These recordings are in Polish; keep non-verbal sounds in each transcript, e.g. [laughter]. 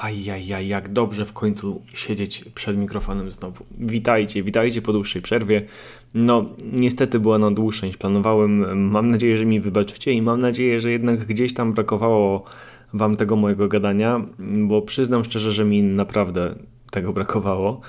Ajajaj, jak dobrze w końcu siedzieć przed mikrofonem znowu. Witajcie, witajcie po dłuższej przerwie. No, niestety była ona dłuższa niż planowałem. Mam nadzieję, że mi wybaczycie i mam nadzieję, że jednak gdzieś tam brakowało Wam tego mojego gadania, bo przyznam szczerze, że mi naprawdę tego brakowało.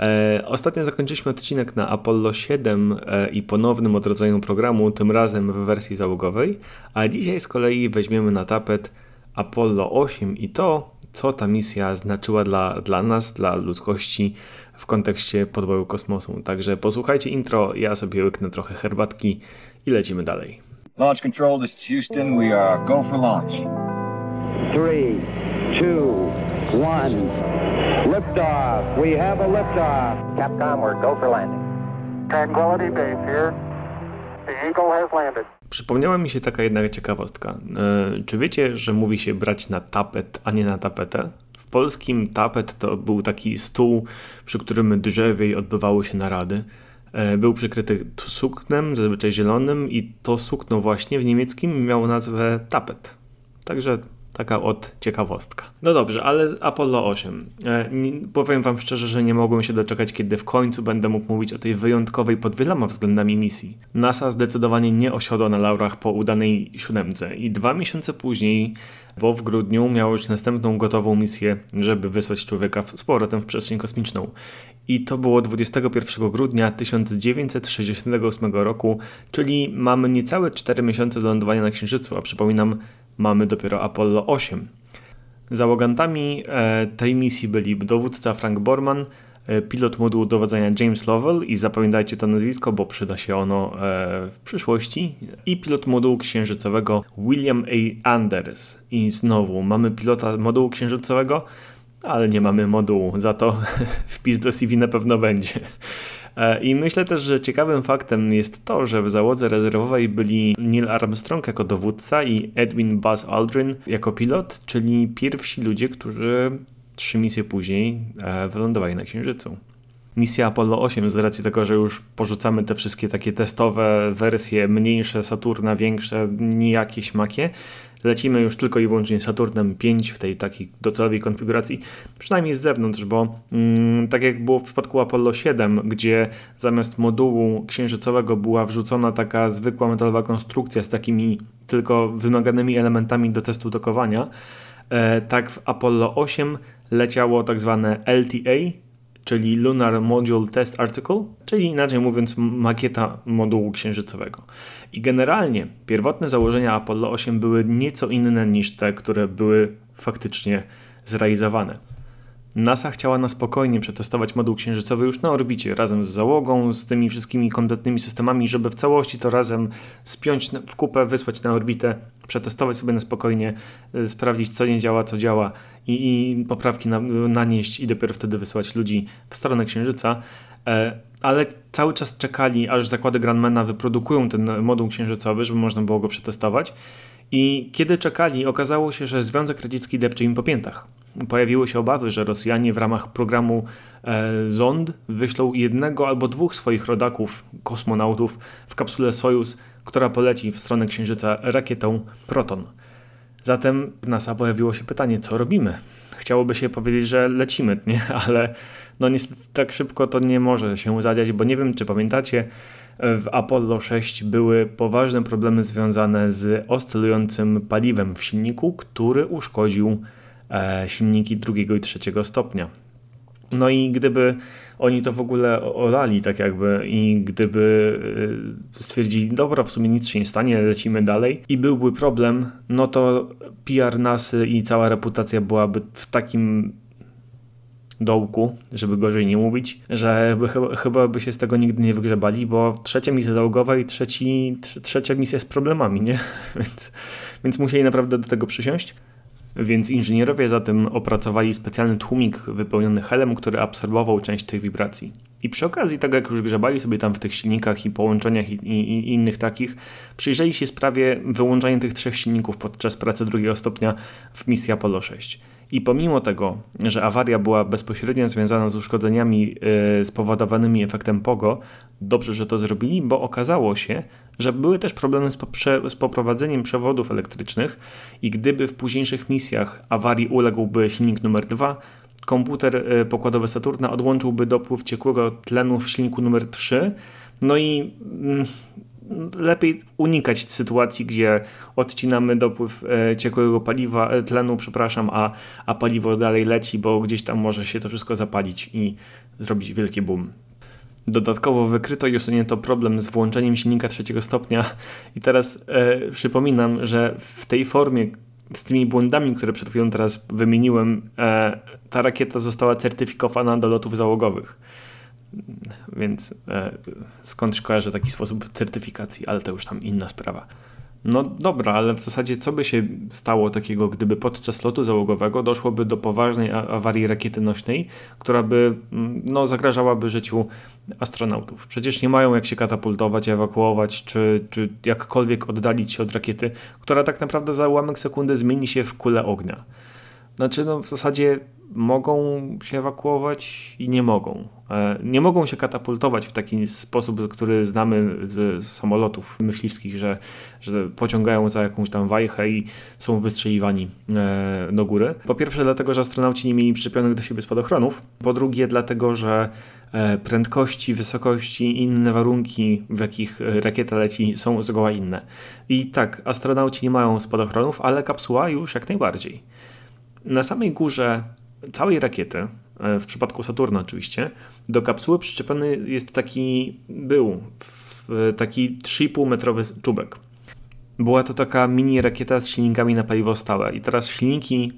E, ostatnio zakończyliśmy odcinek na Apollo 7 e, i ponownym odrodzeniu programu, tym razem w wersji załogowej, a dzisiaj z kolei weźmiemy na tapet Apollo 8 i to, co ta misja znaczyła dla, dla nas, dla ludzkości w kontekście podboju kosmosu. Także posłuchajcie intro, ja sobie łyknę trochę herbatki i lecimy dalej. Launch control, this is Houston. We are go for launch. Three, two, one. Liftoff. We have a liftoff. Capcom, we're go for landing. Tranquility Base here. The Eagle has landed. Przypomniała mi się taka jedna ciekawostka. E, czy wiecie, że mówi się brać na tapet, a nie na tapetę? W polskim tapet to był taki stół, przy którym drzewiej odbywały się narady. E, był przykryty suknem, zazwyczaj zielonym, i to sukno właśnie w niemieckim miało nazwę tapet. Także Taka od ciekawostka. No dobrze, ale Apollo 8. E, powiem Wam szczerze, że nie mogłem się doczekać, kiedy w końcu będę mógł mówić o tej wyjątkowej pod wieloma względami misji. NASA zdecydowanie nie osiadła na laurach po udanej siódemce i dwa miesiące później, bo w grudniu miało już następną gotową misję, żeby wysłać człowieka z powrotem w przestrzeń kosmiczną. I to było 21 grudnia 1968 roku, czyli mamy niecałe 4 miesiące do lądowania na Księżycu, a przypominam, mamy dopiero Apollo 8. Załogantami e, tej misji byli dowódca Frank Borman, e, pilot modułu dowodzenia James Lovell i zapamiętajcie to nazwisko, bo przyda się ono e, w przyszłości i pilot modułu księżycowego William A. Anders. I znowu mamy pilota modułu księżycowego, ale nie mamy modułu, za to [laughs] wpis do CV na pewno będzie. E, I myślę też, że ciekawym faktem jest to, że w załodze rezerwowej byli Neil Armstrong jako dowódca i Edwin Buzz Aldrin jako pilot, czyli pierwsi ludzie, którzy trzy misje później e, wylądowali na Księżycu misja Apollo 8 z racji tego, że już porzucamy te wszystkie takie testowe wersje, mniejsze Saturna, większe, nijakie śmakie. Lecimy już tylko i wyłącznie Saturnem 5 w tej takiej docelowej konfiguracji, przynajmniej z zewnątrz, bo mm, tak jak było w przypadku Apollo 7, gdzie zamiast modułu księżycowego była wrzucona taka zwykła metalowa konstrukcja z takimi tylko wymaganymi elementami do testu dokowania, e, tak w Apollo 8 leciało tak zwane LTA, czyli Lunar Module Test Article, czyli inaczej mówiąc makieta modułu księżycowego. I generalnie pierwotne założenia Apollo 8 były nieco inne niż te, które były faktycznie zrealizowane. NASA chciała na spokojnie przetestować moduł księżycowy już na orbicie, razem z załogą, z tymi wszystkimi kompletnymi systemami, żeby w całości to razem spiąć w kupę, wysłać na orbitę, przetestować sobie na spokojnie, y, sprawdzić co nie działa, co działa i, i poprawki na, nanieść i dopiero wtedy wysłać ludzi w stronę księżyca. E, ale cały czas czekali, aż zakłady Grandmana wyprodukują ten moduł księżycowy, żeby można było go przetestować. I kiedy czekali, okazało się, że Związek Radziecki depcze im po piętach. Pojawiły się obawy, że Rosjanie w ramach programu e, Zond wyślą jednego albo dwóch swoich rodaków, kosmonautów, w kapsule Sojus, która poleci w stronę Księżyca rakietą Proton. Zatem w NASA pojawiło się pytanie, co robimy? Chciałoby się powiedzieć, że lecimy, [laughs] nie? ale no niestety tak szybko to nie może się zadziać, bo nie wiem, czy pamiętacie, w Apollo 6 były poważne problemy związane z oscylującym paliwem w silniku, który uszkodził silniki drugiego i trzeciego stopnia. No i gdyby oni to w ogóle olali tak jakby i gdyby e, stwierdzili, dobra, w sumie nic się nie stanie, lecimy dalej i byłby problem, no to PR NASY i cała reputacja byłaby w takim dołku, żeby gorzej nie mówić, że by, chyba by się z tego nigdy nie wygrzebali, bo trzecia misja załogowa i trzeci, trzecia misja z problemami, nie? [laughs] więc, więc musieli naprawdę do tego przysiąść. Więc inżynierowie zatem opracowali specjalny tłumik wypełniony helem, który absorbował część tych wibracji. I przy okazji, tak jak już grzebali sobie tam w tych silnikach i połączeniach i, i, i innych takich, przyjrzeli się sprawie wyłączania tych trzech silników podczas pracy drugiego stopnia w misji Apollo 6. I pomimo tego, że awaria była bezpośrednio związana z uszkodzeniami yy, spowodowanymi efektem POGO, dobrze, że to zrobili, bo okazało się, że były też problemy z, z poprowadzeniem przewodów elektrycznych i gdyby w późniejszych misjach awarii uległby silnik numer 2, komputer yy, pokładowy Saturna odłączyłby dopływ ciekłego tlenu w silniku numer 3, no i mm, lepiej unikać sytuacji, gdzie odcinamy dopływ e, ciekłego paliwa, e, tlenu, przepraszam, a, a paliwo dalej leci, bo gdzieś tam może się to wszystko zapalić i zrobić wielki boom. Dodatkowo wykryto i usunięto problem z włączeniem silnika trzeciego stopnia i teraz e, przypominam, że w tej formie z tymi błędami, które przed chwilą teraz wymieniłem, e, ta rakieta została certyfikowana do lotów załogowych. Więc e, skąd kojarzę taki sposób certyfikacji, ale to już tam inna sprawa. No dobra, ale w zasadzie co by się stało takiego, gdyby podczas lotu załogowego doszłoby do poważnej awarii rakiety nośnej, która by mm, no, zagrażałaby życiu astronautów? Przecież nie mają jak się katapultować, ewakuować, czy, czy jakkolwiek oddalić się od rakiety, która tak naprawdę za ułamek sekundy zmieni się w kulę ognia. Znaczy, no w zasadzie mogą się ewakuować i nie mogą. E, nie mogą się katapultować w taki sposób, który znamy z, samolotów myśliwskich, że, że pociągają za jakąś tam wajchę i są wystrzeliwani e, do góry. Po pierwsze dlatego, że astronauci nie mieli przyczepionych do siebie spadochronów. Po drugie dlatego, że e, prędkości, wysokości i inne warunki, w jakich rakieta leci są zgoła inne. I tak, astronauci nie mają spadochronów, ale kapsuła już jak najbardziej. Na samej górze całej rakiety, e, w przypadku Saturna oczywiście, do kapsuły przyczepiony jest taki, był taki 3,5 metrowy czubek. Była to taka mini rakieta z silnikami na paliwo stałe i teraz silniki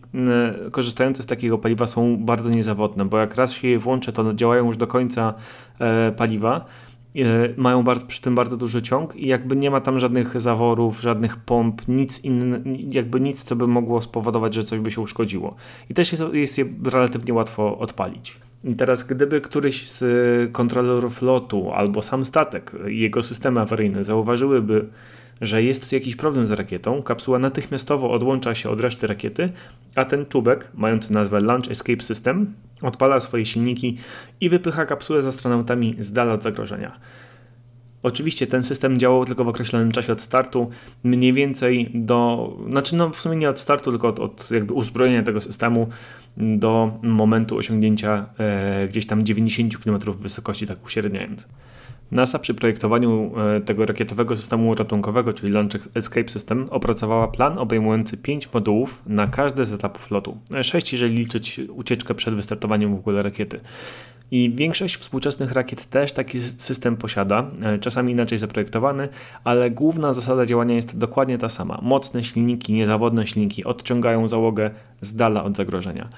korzystające z takiego paliwa są bardzo niezawodne, bo jak raz się je włączy, to działają już do końca e, paliwa, mają bardzo, przy tym bardzo duży ciąg i jakby nie ma tam żadnych zaworów, żadnych pomp, nic inne, jakby nic, co by mogło spowodować, że coś by się uszkodziło. I też jest, jest je relatywnie łatwo odpalić. I teraz, gdyby któryś z kontrolerów lotu albo sam statek jego systemy awaryjne zauważyłyby, że jest jakiś problem z rakietą, kapsuła natychmiastowo odłącza się od reszty rakiety, a ten czubek, mający nazwę Launch Escape System, odpala swoje silniki i wypycha kapsułę z astronautami z dala od zagrożenia. Oczywiście ten system działał tylko w określonym czasie od startu, mniej więcej do, znaczy no w sumie nie od startu, tylko od, od jakby uzbrojenia tego systemu do momentu osiągnięcia e, gdzieś tam 90 km wysokości, tak uśredniając. NASA przy projektowaniu e, tego rakietowego systemu ratunkowego, czyli Launch Escape System, opracowała plan obejmujący 5 modułów na każdy z etapów lotu. 6, jeżeli liczyć ucieczkę przed wystartowaniem w ogóle rakiety. I większość współczesnych rakiet też taki system posiada, e, czasami inaczej zaprojektowany, ale główna zasada działania jest dokładnie ta sama. Mocne silniki, niezawodne silniki odciągają załogę z dala od zagrożenia.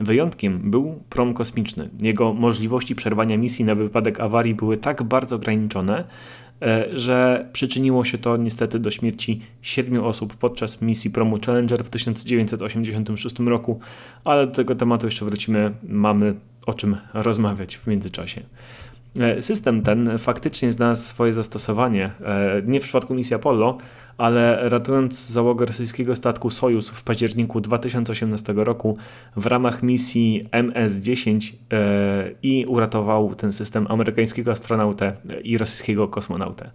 Wyjątkiem był prom kosmiczny. Jego możliwości przerwania misji na wypadek awarii były tak bardzo ograniczone, e, że przyczyniło się to niestety do śmierci siedmiu osób podczas misji promu Challenger w 1986 roku, ale do tego tematu jeszcze wrócimy. Mamy o czym rozmawiać w międzyczasie. E, system ten faktycznie znalazł swoje zastosowanie, e, nie w przypadku misji Apollo, ale ratując załogę rosyjskiego statku Sojus w październiku 2018 roku w ramach misji MS-10 e, i uratował ten system amerykańskiego astronautę i rosyjskiego kosmonautę.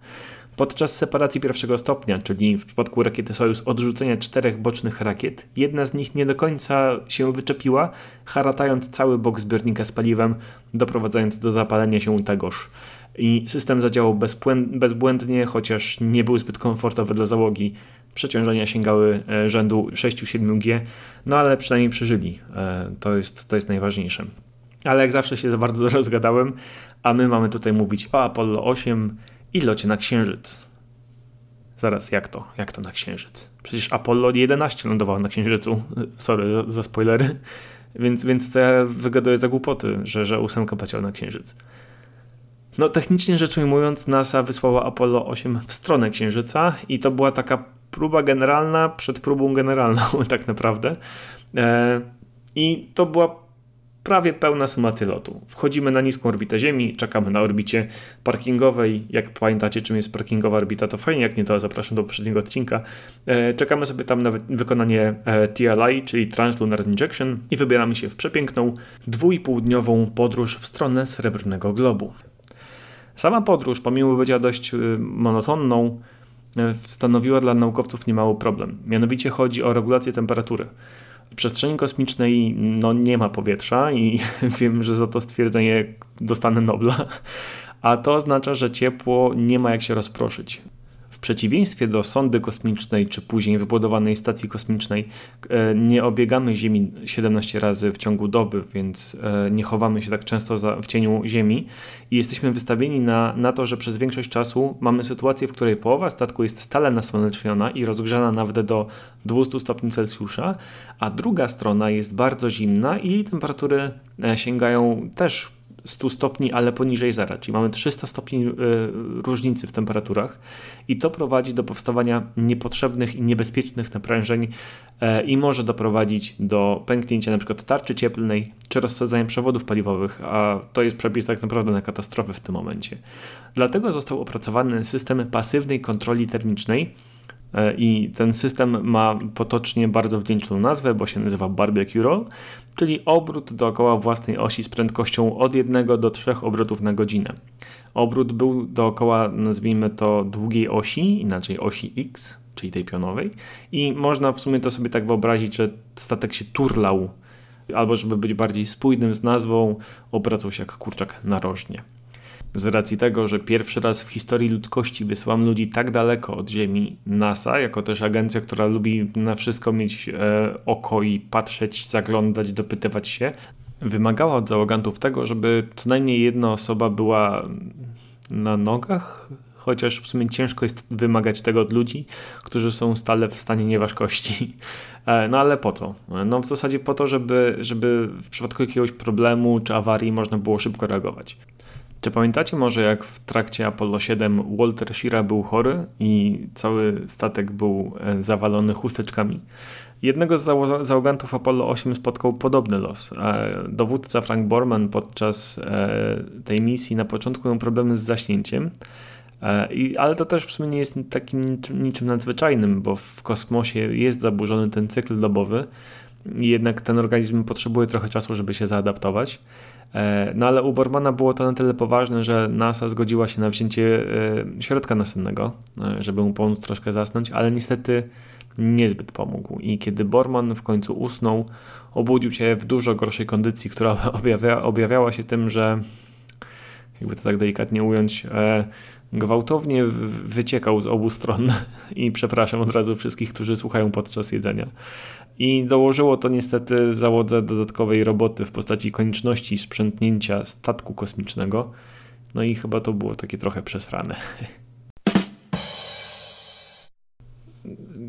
Podczas separacji pierwszego stopnia, czyli w przypadku rakiety Sojus odrzucenia czterech bocznych rakiet, jedna z nich nie do końca się wyczepiła, haratając cały bok zbiornika z paliwem, doprowadzając do zapalenia się tegoż. I system zadziałał bezbłędnie, chociaż nie był zbyt komfortowy dla załogi. Przeciążenia sięgały e, rzędu 6-7G, no ale przynajmniej przeżyli. E, to jest, to jest najważniejsze. Ale jak zawsze się za bardzo [laughs] rozgadałem, a my mamy tutaj mówić o Apollo 8 i locie na Księżyc. Zaraz, jak to? Jak to na Księżyc? Przecież Apollo 11 lądował na Księżycu. [laughs] Sorry za spoilery. Więc, więc to ja wygaduję za głupoty, że, że ósemka poleciała na Księżyc. No technicznie rzecz ujmując, NASA wysłała Apollo 8 w stronę Księżyca i to była taka próba generalna przed próbą generalną [laughs] tak naprawdę. E, I to była prawie pełna symułacja lotu. Wchodzimy na niską orbitę Ziemi, czekamy na orbicie parkingowej. Jak pamiętacie, czym jest parkingowa orbita, to fajnie, jak nie, to zapraszam do poprzedniego odcinka. E, czekamy sobie tam na wykonanie e, TLI, czyli Translunar Injection i wybieramy się w przepiękną, dwójpółdniową podróż w stronę Srebrnego Globu. Sama podróż, pomimo bycia dość y, monotonną, y, stanowiła dla naukowców niemały problem. Mianowicie chodzi o regulację temperatury. W przestrzeni kosmicznej no, nie ma powietrza i [laughs] wiem, że za to stwierdzenie dostanę Nobla, a to oznacza, że ciepło nie ma jak się rozproszyć przeciwieństwie do sondy kosmicznej czy później wybudowanej stacji kosmicznej e, nie obiegamy Ziemi 17 razy w ciągu doby, więc e, nie chowamy się tak często za, w cieniu Ziemi i jesteśmy wystawieni na, na to, że przez większość czasu mamy sytuację, w której połowa statku jest stale nasłoneczniona i rozgrzana nawet do 200 stopni Celsjusza, a druga strona jest bardzo zimna i temperatury e, sięgają też 100 stopni, ale poniżej zera, czyli mamy 300 stopni y, różnicy w temperaturach i to prowadzi do powstawania niepotrzebnych i niebezpiecznych naprężeń e, i może doprowadzić do pęknięcia np. tarczy cieplnej czy rozsadzania przewodów paliwowych, a to jest przepis tak naprawdę na katastrofę w tym momencie. Dlatego został opracowany system pasywnej kontroli termicznej, e, i ten system ma potocznie bardzo wdzięczną nazwę, bo się nazywa Barbecue Roll czyli obrót dookoła własnej osi z prędkością od 1 do 3 obrotów na godzinę. Obrót był dookoła, nazwijmy to, długiej osi, inaczej osi X, czyli tej pionowej, i można w sumie to sobie tak wyobrazić, że statek się turlał, albo żeby być bardziej spójnym z nazwą, obracał się jak kurczak narożnie z racji tego, że pierwszy raz w historii ludzkości wysyłam ludzi tak daleko od Ziemi, NASA, jako też agencja, która lubi na wszystko mieć e, oko i patrzeć, zaglądać, dopytywać się, wymagała od załogantów tego, żeby co najmniej jedna osoba była na nogach, chociaż w sumie ciężko jest wymagać tego od ludzi, którzy są stale w stanie nieważkości. E, no ale po co? No w zasadzie po to, żeby, żeby w przypadku jakiegoś problemu czy awarii można było szybko reagować. Czy pamiętacie może, jak w trakcie Apollo 7 Walter Shira był chory i cały statek był e, zawalony chusteczkami? Jednego z załogantów Apollo 8 spotkał podobny los. Dowódca Frank Borman podczas e, tej misji na początku miał problemy z zaśnięciem, e, ale to też w sumie nie jest takim niczym nadzwyczajnym, bo w kosmosie jest zaburzony ten cykl dobowy i jednak ten organizm potrzebuje trochę czasu, żeby się zaadaptować. E, no ale u Bormana było to na tyle poważne, że NASA zgodziła się na wzięcie e, środka nasennego, e, żeby mu pomóc troszkę zasnąć, ale niestety niezbyt pomógł. I kiedy Borman w końcu usnął, obudził się w dużo gorszej kondycji, która [laughs] objawia, objawiała się tym, że jakby to tak delikatnie ująć, gwałtownie wyciekał z obu stron [laughs] i przepraszam od razu wszystkich, którzy słuchają podczas jedzenia. I dołożyło to niestety załodze dodatkowej roboty w postaci konieczności sprzątnięcia statku kosmicznego. No i chyba to było takie trochę przesrane. [laughs]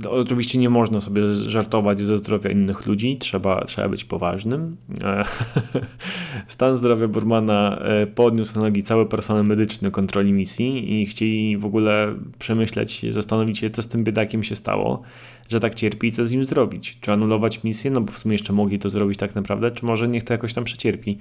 Oczywiście nie można sobie żartować ze zdrowia innych ludzi, trzeba, trzeba być poważnym. [laughs] Stan zdrowia Burmana e, podniósł na nogi cały personel medyczny kontroli misji i chcieli w ogóle przemyśleć, zastanowić się, co z tym biedakiem się stało, że tak cierpi i co z nim zrobić. Czy anulować misję, no bo w sumie jeszcze mogli to zrobić tak naprawdę, czy może niech to jakoś tam przecierpi.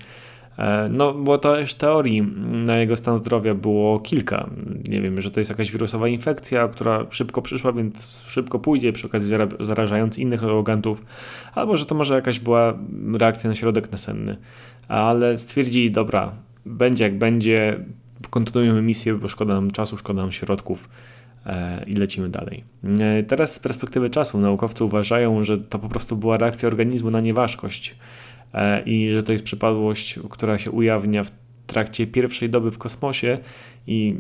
E, no, bo to też teorii na jego stan zdrowia było kilka. Nie wiem, że to jest jakaś wirusowa infekcja, która szybko przyszła, więc szybko pójdzie, przy okazji zarażając innych organtów, albo że to może jakaś była reakcja na środek nasenny. Ale stwierdzili, dobra, będzie jak będzie, kontynuujemy misję, bo szkoda nam czasu, szkoda nam środków e, i lecimy dalej. E, teraz z perspektywy czasu naukowcy uważają, że to po prostu była reakcja organizmu na nieważkość i że to jest przypadłość, która się ujawnia w trakcie pierwszej doby w kosmosie i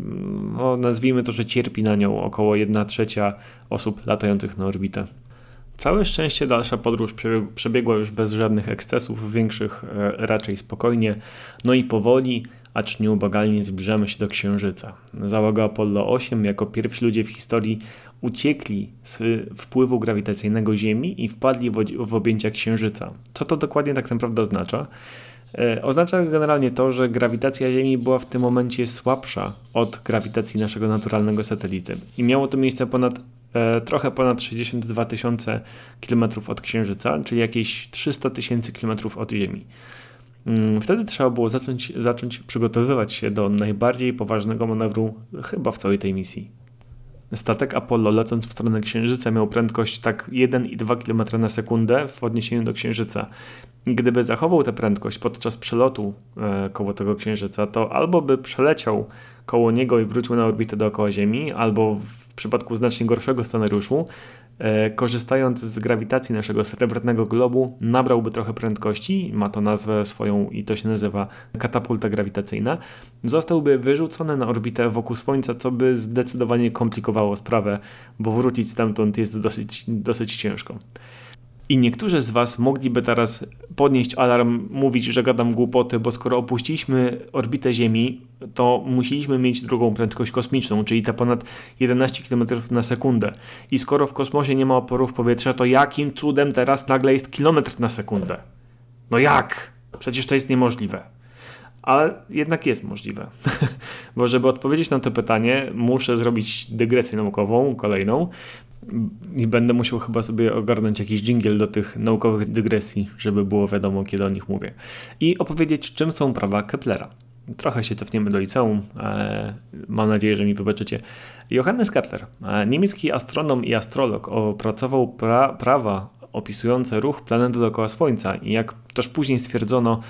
no, nazwijmy to, że cierpi na nią około 1 trzecia osób latających na orbitę. Całe szczęście dalsza podróż przebiegła już bez żadnych ekscesów, większych e, raczej spokojnie, no i powoli, acz nieubłagalnie zbliżamy się do Księżyca. Załoga Apollo 8 jako pierwsi ludzie w historii uciekli z wpływu grawitacyjnego Ziemi i wpadli w, w objęcia Księżyca. Co to dokładnie tak naprawdę oznacza? E, oznacza generalnie to, że grawitacja Ziemi była w tym momencie słabsza od grawitacji naszego naturalnego satelity. I miało to miejsce ponad, e, trochę ponad 62 tysiące kilometrów od Księżyca, czyli jakieś 300 tysięcy kilometrów od Ziemi. Mm, wtedy trzeba było zacząć, zacząć przygotowywać się do najbardziej poważnego manewru chyba w całej tej misji. Statek Apollo lecąc w stronę Księżyca miał prędkość tak 1,2 km na sekundę w odniesieniu do Księżyca. Gdyby zachował tę prędkość podczas przelotu e, koło tego Księżyca, to albo by przeleciał koło niego i wrócił na orbitę dookoła Ziemi, albo w przypadku znacznie gorszego scenariuszu E, korzystając z grawitacji naszego srebrnego globu, nabrałby trochę prędkości, ma to nazwę swoją i to się nazywa katapulta grawitacyjna, zostałby wyrzucony na orbitę wokół Słońca, co by zdecydowanie komplikowało sprawę, bo wrócić stamtąd jest dosyć, dosyć ciężko. I niektórzy z Was mogliby teraz podnieść alarm, mówić, że gadam głupoty, bo skoro opuściliśmy orbitę Ziemi, to musieliśmy mieć drugą prędkość kosmiczną, czyli te ponad 11 km na sekundę. I skoro w kosmosie nie ma oporów powietrza, to jakim cudem teraz nagle jest kilometr na sekundę? No jak? Przecież to jest niemożliwe. Ale jednak jest możliwe. [laughs] Bo żeby odpowiedzieć na to pytanie, muszę zrobić dygresję naukową, kolejną, i będę musiał chyba sobie ogarnąć jakiś dżingiel do tych naukowych dygresji, żeby było wiadomo, kiedy o nich mówię. I opowiedzieć, czym są prawa Keplera. Trochę się cofniemy do liceum. E, mam nadzieję, że mi wybaczycie. Johannes Kepler, e, niemiecki astronom i astrolog, opracował pra prawa opisujące ruch planety dookoła Słońca i jak też później stwierdzono,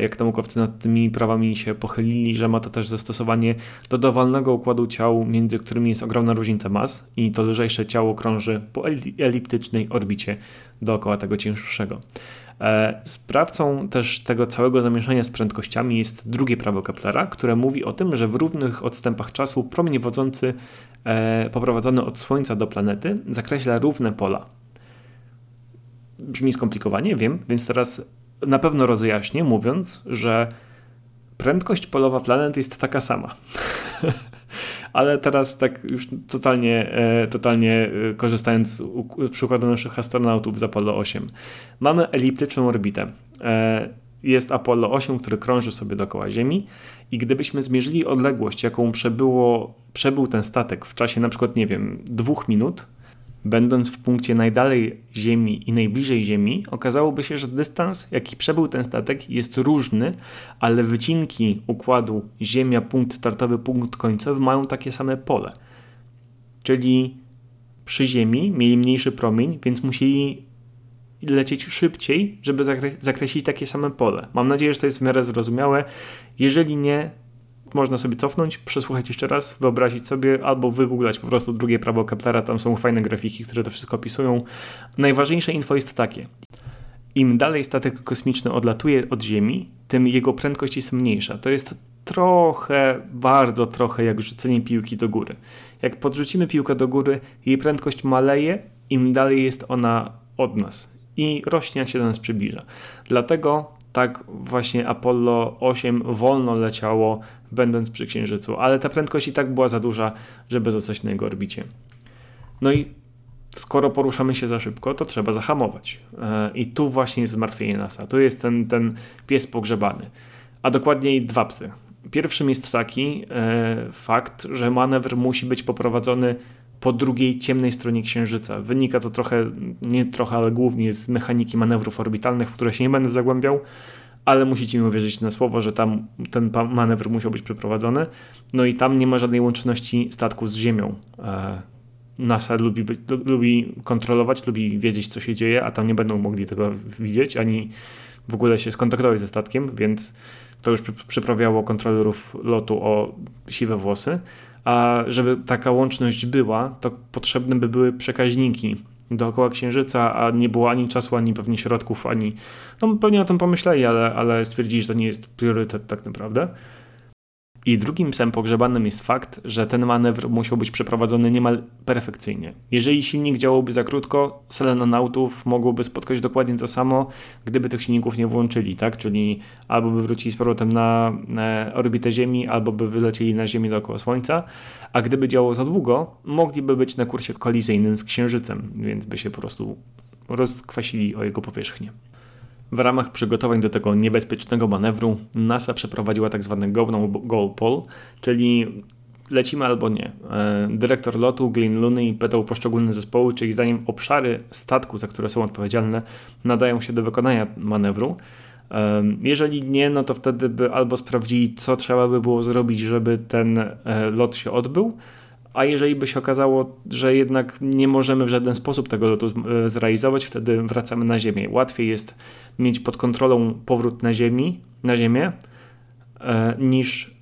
jak naukowcy nad tymi prawami się pochylili, że ma to też zastosowanie do dowolnego układu ciał, między którymi jest ogromna różnica mas i to lżejsze ciało krąży po eliptycznej orbicie dookoła tego cięższego. E, sprawcą też tego całego zamieszania z prędkościami jest drugie prawo Keplera, które mówi o tym, że w równych odstępach czasu promień wodzący e, poprowadzony od Słońca do planety zakreśla równe pola. Brzmi skomplikowanie, wiem, więc teraz na pewno rozjaśnię, mówiąc, że prędkość polowa planet jest taka sama. [laughs] Ale teraz tak już totalnie, e, totalnie e, korzystając z przykładu naszych astronautów z Apollo 8. Mamy eliptyczną orbitę. E, jest Apollo 8, który krąży sobie dookoła Ziemi i gdybyśmy zmierzyli odległość, jaką przebyło, przebył ten statek w czasie na przykład, nie wiem, dwóch minut, Będąc w punkcie najdalej Ziemi i najbliżej Ziemi, okazałoby się, że dystans, jaki przebył ten statek, jest różny, ale wycinki układu Ziemia, punkt startowy, punkt końcowy mają takie same pole. Czyli przy Ziemi mieli mniejszy promień, więc musieli lecieć szybciej, żeby zakreślić takie same pole. Mam nadzieję, że to jest w miarę zrozumiałe. Jeżeli nie, można sobie cofnąć, przesłuchać jeszcze raz, wyobrazić sobie albo wygooglać po prostu drugie prawo Keplera, tam są fajne grafiki, które to wszystko opisują. Najważniejsze info jest takie. Im dalej statek kosmiczny odlatuje od Ziemi, tym jego prędkość jest mniejsza. To jest trochę, bardzo trochę jak rzucenie piłki do góry. Jak podrzucimy piłkę do góry, jej prędkość maleje, im dalej jest ona od nas i rośnie jak się do nas przybliża. Dlatego tak właśnie Apollo 8 wolno leciało, będąc przy Księżycu, ale ta prędkość i tak była za duża, żeby zostać na jego orbicie. No i skoro poruszamy się za szybko, to trzeba zahamować. E, I tu właśnie jest zmartwienie NASA. Tu jest ten, ten pies pogrzebany. A dokładniej dwa psy. Pierwszym jest taki e, fakt, że manewr musi być poprowadzony po drugiej ciemnej stronie Księżyca. Wynika to trochę, nie trochę, ale głównie z mechaniki manewrów orbitalnych, w które się nie będę zagłębiał, ale musicie mi uwierzyć na słowo, że tam ten manewr musiał być przeprowadzony. No i tam nie ma żadnej łączności statku z Ziemią. E, NASA lubi, lubi kontrolować, lubi wiedzieć, co się dzieje, a tam nie będą mogli tego widzieć, ani w ogóle się skontaktować ze statkiem, więc to już przyprawiało kontrolerów lotu o siwe włosy. A żeby taka łączność była, to potrzebne by były przekaźniki dookoła Księżyca, a nie było ani czasu, ani pewnie środków, ani... No pewnie o tym pomyśleli, ale, ale stwierdzili, że to nie jest priorytet tak naprawdę. I drugim psem pogrzebanym jest fakt, że ten manewr musiał być przeprowadzony niemal perfekcyjnie. Jeżeli silnik działałby za krótko, selenonautów mogłoby spotkać dokładnie to samo, gdyby tych silników nie włączyli, tak? Czyli albo by wrócili z powrotem na orbitę Ziemi, albo by wylecieli na Ziemię dookoła Słońca, a gdyby działało za długo, mogliby być na kursie kolizyjnym z Księżycem, więc by się po prostu rozkwasili o jego powierzchnię. W ramach przygotowań do tego niebezpiecznego manewru NASA przeprowadziła tak zwany no goal poll, czyli lecimy albo nie. E, dyrektor lotu Glyn Looney pytał poszczególne zespoły, czy ich zdaniem obszary statku, za które są odpowiedzialne, nadają się do wykonania manewru. Jeżeli nie, no to wtedy by albo sprawdzili, co trzeba by było zrobić, żeby ten e, lot się odbył, a jeżeli by się okazało, że jednak nie możemy w żaden sposób tego lotu e, zrealizować, wtedy wracamy na Ziemię. Łatwiej jest mieć pod kontrolą powrót na, ziemi, na Ziemię e, niż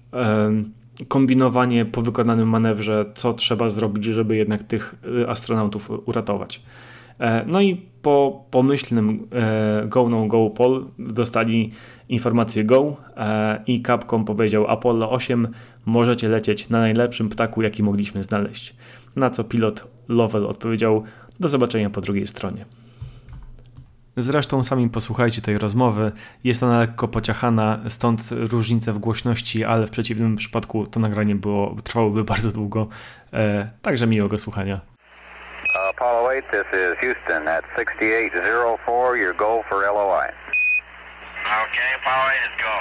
kombinowanie po wykonanym manewrze, co trzeba zrobić, żeby jednak tych astronautów uratować. No i po pomyślnym go no go poll dostali informację go e, i Capcom powiedział Apollo 8 możecie lecieć na najlepszym ptaku jaki mogliśmy znaleźć. Na co pilot Lovell odpowiedział do zobaczenia po drugiej stronie. Zresztą sami posłuchajcie tej rozmowy. Jest ona lekko pociachana, stąd różnice w głośności, ale w przeciwnym przypadku to nagranie było, trwałoby [laughs] bardzo długo. E, także miłego słuchania. Apollo 8, this is Houston at 6804, your goal for LOI. Okay, Apollo 8 is go.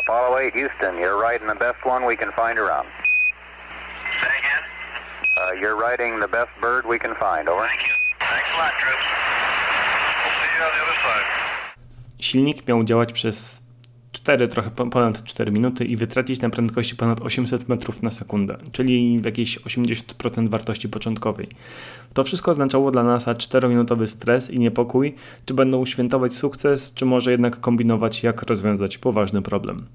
Apollo 8, Houston, you're riding the best one we can find around. Say again? Uh, you're riding the best bird we can find, over. Thank you. Silnik miał działać przez 4, trochę ponad 4 minuty i wytracić na prędkości ponad 800 metrów na sekundę, czyli jakieś 80% wartości początkowej. To wszystko oznaczało dla NASA 4-minutowy stres i niepokój, czy będą świętować sukces, czy może jednak kombinować, jak rozwiązać poważny problem.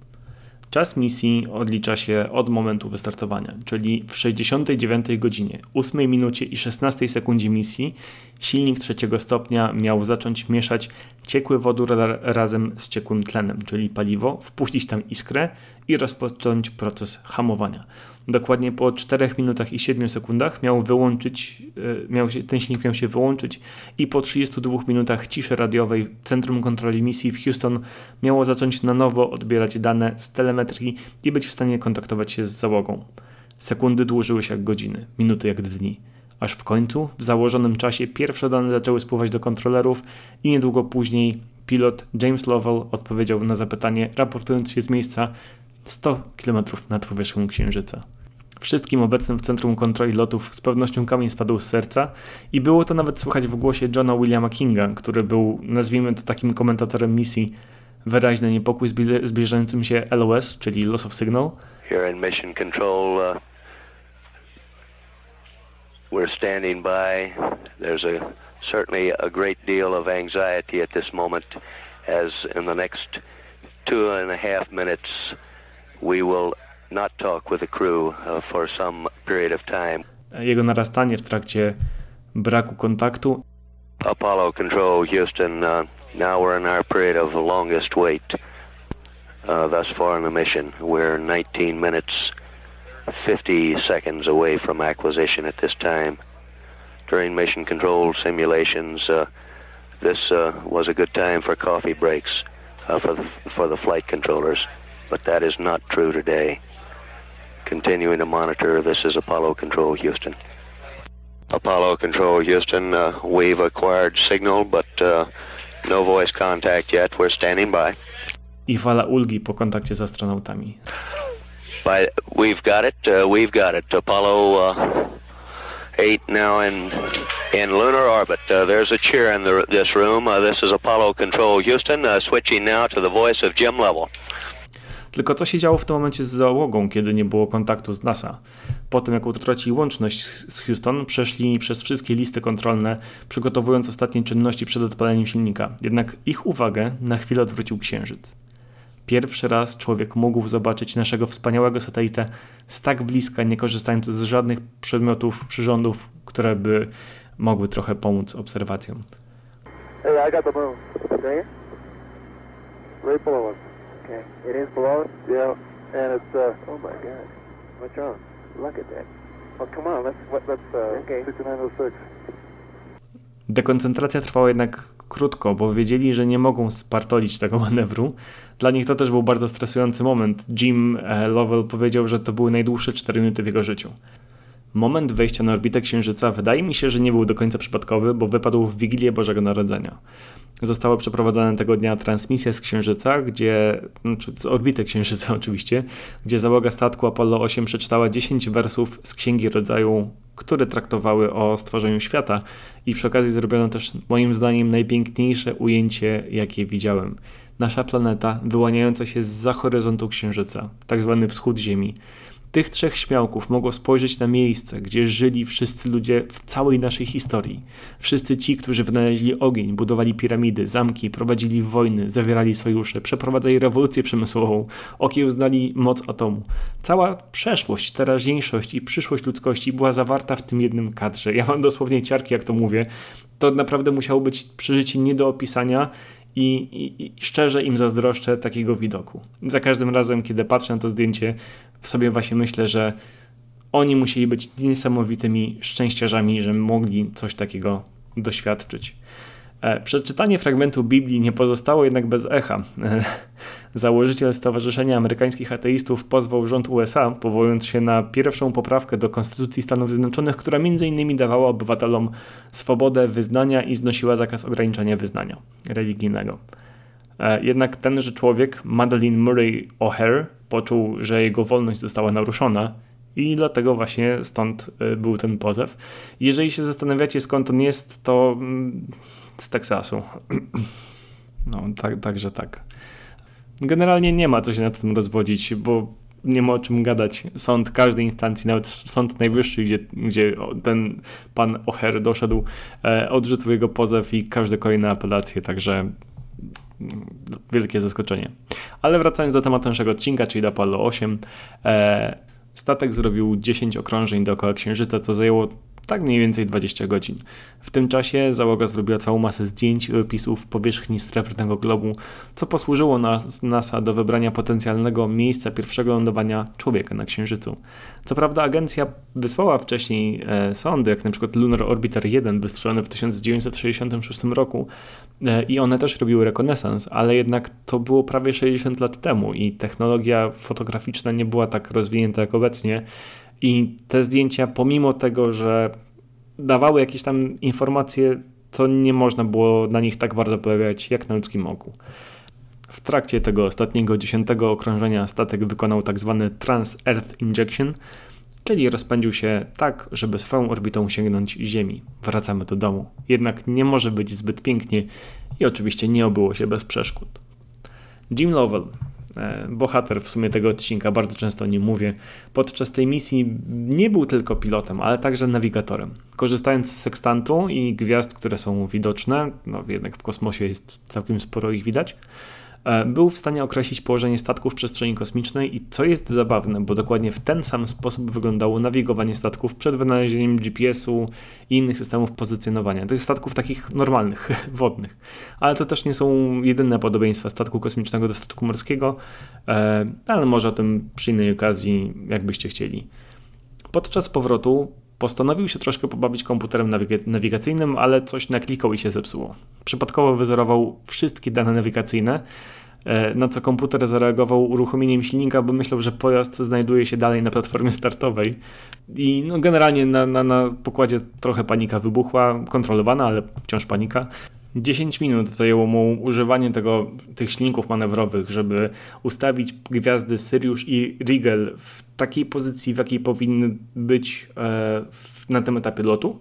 Czas misji odlicza się od momentu wystartowania, czyli w 69 godzinie, 8 minucie i 16 sekundzie misji silnik trzeciego stopnia miał zacząć mieszać ciekły wodór razem z ciekłym tlenem, czyli paliwo, wpuścić tam iskrę i rozpocząć proces hamowania. Dokładnie po 4 minutach i 7 sekundach miał wyłączyć, e, miał się, ten silnik miał się wyłączyć i po 32 minutach ciszy radiowej Centrum Kontroli Misji w Houston miało zacząć na nowo odbierać dane z telemetrii i być w stanie kontaktować się z załogą. Sekundy dłużyły się jak godziny, minuty jak dni aż w końcu w założonym czasie pierwsze dane zaczęły spływać do kontrolerów i niedługo później pilot James Lovell odpowiedział na zapytanie, raportując się z miejsca 100 km nad powierzchnią Księżyca. Wszystkim obecnym w centrum kontroli lotów z pewnością kamień spadł z serca i było to nawet słychać w głosie Johna Williama Kinga, który był, nazwijmy to takim komentatorem misji, wyraźny niepokój zbliżającym się LOS, czyli Loss of Signal. Here in Mission Control, uh, we're standing by. There's a certainly a great deal of anxiety at this moment as in the next two and a half minutes we will not talk with the crew uh, for some period of time. Jego narastanie w trakcie braku kontaktu. Apollo Control, Houston. Uh, now we're in our period of longest wait uh, thus far in the mission. We're 19 minutes 50 seconds away from acquisition at this time. During mission control simulations, uh, this uh, was a good time for coffee breaks uh, for, the, for the flight controllers, but that is not true today. Continuing to monitor, this is Apollo Control Houston. Apollo Control Houston, uh, we've acquired signal, but uh, no voice contact yet. We're standing by. I fala ulgi po kontakcie z astronautami. By, we've got it. Uh, we've got it. Apollo uh, 8 now in in lunar orbit. Uh, there's a cheer in the, this room. Uh, this is Apollo Control Houston. Switching now to the voice of Jim Level. Tylko co się działo w tym momencie z załogą, kiedy nie było kontaktu z NASA? Po tym, jak utracili łączność z Houston, przeszli przez wszystkie listy kontrolne, przygotowując ostatnie czynności przed odpaleniem silnika. Jednak ich uwagę na chwilę odwrócił Księżyc. Pierwszy raz człowiek mógł zobaczyć naszego wspaniałego satelitę z tak bliska, nie korzystając z żadnych przedmiotów, przyrządów, które by mogły trochę pomóc obserwacjom. Hey, I got the moon. Right below us. Okay. It is below us? Yeah. And it's, uh, oh my god. What's wrong? Look at that. Oh, come on. Let's, what, let's, uh, okay. 6906. Dekoncentracja trwała jednak krótko, bo wiedzieli, że nie mogą spartolić tego manewru. Dla nich to też był bardzo stresujący moment. Jim e, Lovell powiedział, że to były najdłuższe 4 minuty w jego życiu. Moment wejścia na orbitę Księżyca wydaje mi się, że nie był do końca przypadkowy, bo wypadł w Wigilię Bożego Narodzenia. Została przeprowadzona tego dnia transmisja z Księżyca, gdzie, znaczy z orbity Księżyca [laughs] oczywiście, gdzie załoga statku Apollo 8 przeczytała 10 wersów z Księgi Rodzaju, które traktowały o stworzeniu świata i przy okazji zrobiono też moim zdaniem najpiękniejsze ujęcie, jakie widziałem. Nasza planeta wyłaniająca się z za horyzontu Księżyca, tak zwany wschód Ziemi. Tych trzech śmiałków mogło spojrzeć na miejsce, gdzie żyli wszyscy ludzie w całej naszej historii. Wszyscy ci, którzy wynaleźli ogień, budowali piramidy, zamki, prowadzili wojny, zawierali sojusze, przeprowadzali rewolucję przemysłową, okiełznali moc atomu. Cała przeszłość, teraźniejszość i przyszłość ludzkości była zawarta w tym jednym kadrze. Ja mam dosłownie ciarki, jak to mówię. To naprawdę musiało być przeżycie nie do opisania i, i, i, szczerze im zazdroszczę takiego widoku. Za każdym razem, kiedy patrzę na to zdjęcie, w sobie właśnie myślę, że oni musieli być niesamowitymi szczęściarzami, że mogli coś takiego doświadczyć. E, przeczytanie fragmentu Biblii nie pozostało jednak bez echa. [laughs] Założyciel Stowarzyszenia Amerykańskich Ateistów pozwał rząd USA, powołując się na pierwszą poprawkę do Konstytucji Stanów Zjednoczonych, która m.in. dawała obywatelom swobodę wyznania i znosiła zakaz ograniczania wyznania religijnego. E, jednak tenże człowiek, Madeleine Murray O'Hare, poczuł, że jego wolność została naruszona i dlatego właśnie stąd był ten pozew. Jeżeli się zastanawiacie skąd on jest, to mm, z Teksasu. [clears throat] No, tak, także tak. Generalnie nie ma co się nad tym rozwodzić, bo nie ma o czym gadać. Sąd każdej instancji, nawet Sąd Najwyższy, gdzie, gdzie ten pan O'Hare doszedł, e, odrzucił jego pozew i każde kolejne apelacje, także wielkie zaskoczenie. Ale wracając do tematu naszego odcinka, czyli do Apollo 8, e, statek zrobił 10 okrążeń dookoła Księżyca, co zajęło tak mniej więcej 20 godzin. W tym czasie załoga zrobiła całą masę zdjęć i opisów powierzchni srebrnego globu, co posłużyło nas, NASA do wybrania potencjalnego miejsca pierwszego lądowania człowieka na Księżycu. Co prawda agencja wysłała wcześniej e, sondy, jak przykład Lunar Orbiter 1 wystrzelony w 1966 roku e, i one też robiły rekonesans, ale jednak to było prawie 60 lat temu i technologia fotograficzna nie była tak rozwinięta jak obecnie, i te zdjęcia, pomimo tego, że dawały jakieś tam informacje, to nie można było na nich tak bardzo pojawiać jak na ludzkim oku. W trakcie tego ostatniego dziesiątego okrążenia statek wykonał tak zwany Trans-Earth Injection, czyli rozpędził się tak, żeby swoją orbitą sięgnąć Ziemi. Wracamy do domu. Jednak nie może być zbyt pięknie i oczywiście nie obyło się bez przeszkód. Jim Lovell, bohater w sumie tego odcinka, bardzo często o nim mówię, podczas tej misji nie był tylko pilotem, ale także nawigatorem. Korzystając z sekstantu i gwiazd, które są widoczne, no jednak w kosmosie jest całkiem sporo ich widać, E, był w stanie określić położenie statków w przestrzeni kosmicznej i co jest zabawne, bo dokładnie w ten sam sposób wyglądało nawigowanie statków przed wynalezieniem GPS-u i innych systemów pozycjonowania. Tych statków takich normalnych, [laughs] wodnych. Ale to też nie są jedyne podobieństwa statku kosmicznego do statku morskiego, e, ale może o tym przy innej okazji, jakbyście chcieli. Podczas powrotu Postanowił się troszkę pobawić komputerem nawigacyjnym, ale coś naklikał i się zepsuło. Przypadkowo wyzerował wszystkie dane nawigacyjne, e, na co komputer zareagował uruchomieniem silnika, bo myślał, że pojazd znajduje się dalej na platformie startowej. I no generalnie na, na, na pokładzie trochę panika wybuchła, kontrolowana, ale wciąż panika. 10 minut zajęło mu używanie tego, tych silników manewrowych, żeby ustawić gwiazdy Sirius i Rigel w takiej pozycji, w jakiej powinny być e, na tym etapie lotu.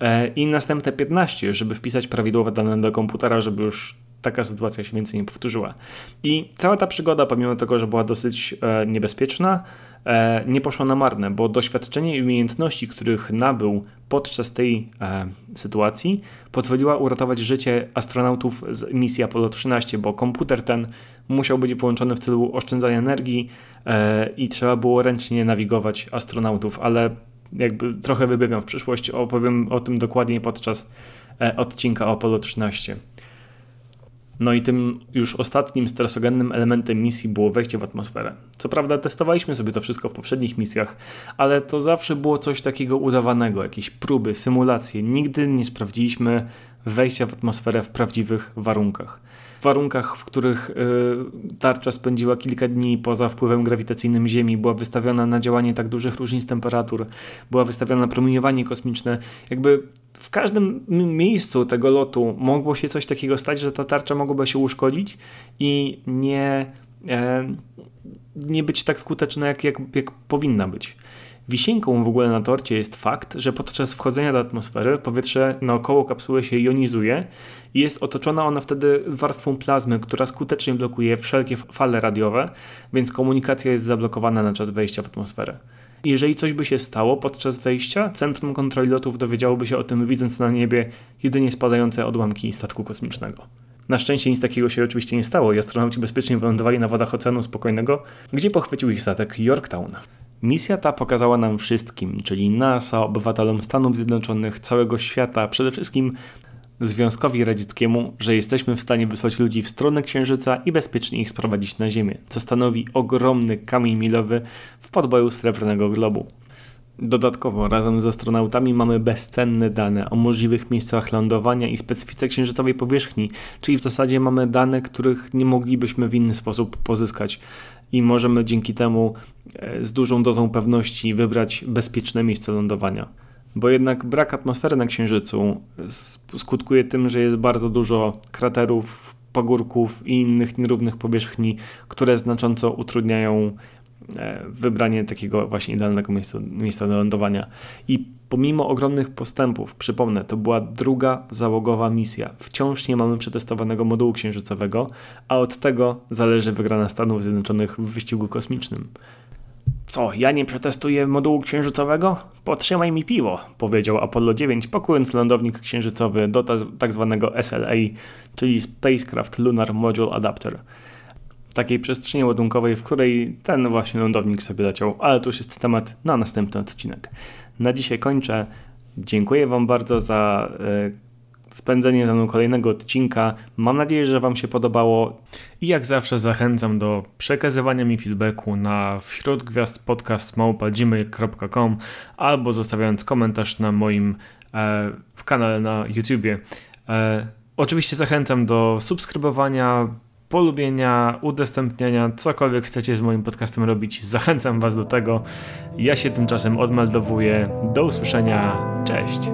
E, I następne 15, żeby wpisać prawidłowe dane do komputera, żeby już taka sytuacja się więcej nie powtórzyła. I cała ta przygoda, pomimo tego, że była dosyć e, niebezpieczna, nie poszło na marne, bo doświadczenie i umiejętności, których nabył podczas tej e, sytuacji, pozwoliła uratować życie astronautów z misji Apollo 13, bo komputer ten musiał być włączony w celu oszczędzania energii e, i trzeba było ręcznie nawigować astronautów, ale jakby trochę wybiegam w przyszłość, opowiem o tym dokładniej podczas e, odcinka o Apollo 13. No i tym już ostatnim stresogennym elementem misji było wejście w atmosferę. Co prawda testowaliśmy sobie to wszystko w poprzednich misjach, ale to zawsze było coś takiego udawanego, jakieś próby, symulacje. Nigdy nie sprawdziliśmy wejścia w atmosferę w prawdziwych warunkach. Warunkach, w których y, tarcza spędziła kilka dni poza wpływem grawitacyjnym Ziemi, była wystawiona na działanie tak dużych różnic temperatur, była wystawiona na promieniowanie kosmiczne, jakby w każdym miejscu tego lotu mogło się coś takiego stać, że ta tarcza mogłaby się uszkodzić i nie, e, nie być tak skuteczna, jak, jak, jak powinna być. Wisienką w ogóle na torcie jest fakt, że podczas wchodzenia do atmosfery powietrze naokoło kapsuły się jonizuje i jest otoczona ona wtedy warstwą plazmy, która skutecznie blokuje wszelkie fale radiowe, więc komunikacja jest zablokowana na czas wejścia w atmosferę. Jeżeli coś by się stało podczas wejścia, Centrum Kontroli Lotów dowiedziałoby się o tym, widząc na niebie jedynie spadające odłamki statku kosmicznego. Na szczęście nic takiego się oczywiście nie stało i astronauci bezpiecznie wylądowali na wodach Oceanu Spokojnego, gdzie pochwycił ich statek Yorktown. Misja ta pokazała nam wszystkim, czyli NASA, obywatelom Stanów Zjednoczonych, całego świata, przede wszystkim Związkowi Radzieckiemu, że jesteśmy w stanie wysłać ludzi w stronę Księżyca i bezpiecznie ich sprowadzić na Ziemię, co stanowi ogromny kamień milowy w podboju srebrnego globu. Dodatkowo, razem z astronautami mamy bezcenne dane o możliwych miejscach lądowania i specyfice księżycowej powierzchni, czyli w zasadzie mamy dane, których nie moglibyśmy w inny sposób pozyskać i możemy dzięki temu e, z dużą dozą pewności wybrać bezpieczne miejsce lądowania. Bo jednak brak atmosfery na Księżycu skutkuje tym, że jest bardzo dużo kraterów, pagórków i innych nierównych powierzchni, które znacząco utrudniają e, wybranie takiego właśnie idealnego miejsca, miejsca do lądowania. I pomimo ogromnych postępów, przypomnę, to była druga załogowa misja. Wciąż nie mamy przetestowanego modułu księżycowego, a od tego zależy wygrana Stanów Zjednoczonych w wyścigu kosmicznym. Co, ja nie przetestuję modułu księżycowego? Potrzymaj mi piwo, powiedział Apollo 9, pakując lądownik księżycowy do tak zwanego SLA, czyli Spacecraft Lunar Module Adapter. Takiej przestrzeni ładunkowej, w której ten właśnie lądownik sobie leciał, ale to już jest temat na następny odcinek. Na dzisiaj kończę. Dziękuję Wam bardzo za e, spędzenie ze mną kolejnego odcinka. Mam nadzieję, że Wam się podobało. I jak zawsze zachęcam do przekazywania mi feedbacku na wśród gwiazd albo zostawiając komentarz na moim e, w kanale na YouTubie. E, oczywiście zachęcam do subskrybowania, polubienia, udostępniania, cokolwiek chcecie z moim podcastem robić. Zachęcam Was do tego. Ja się tymczasem odmeldowuję. Do usłyszenia. Cześć.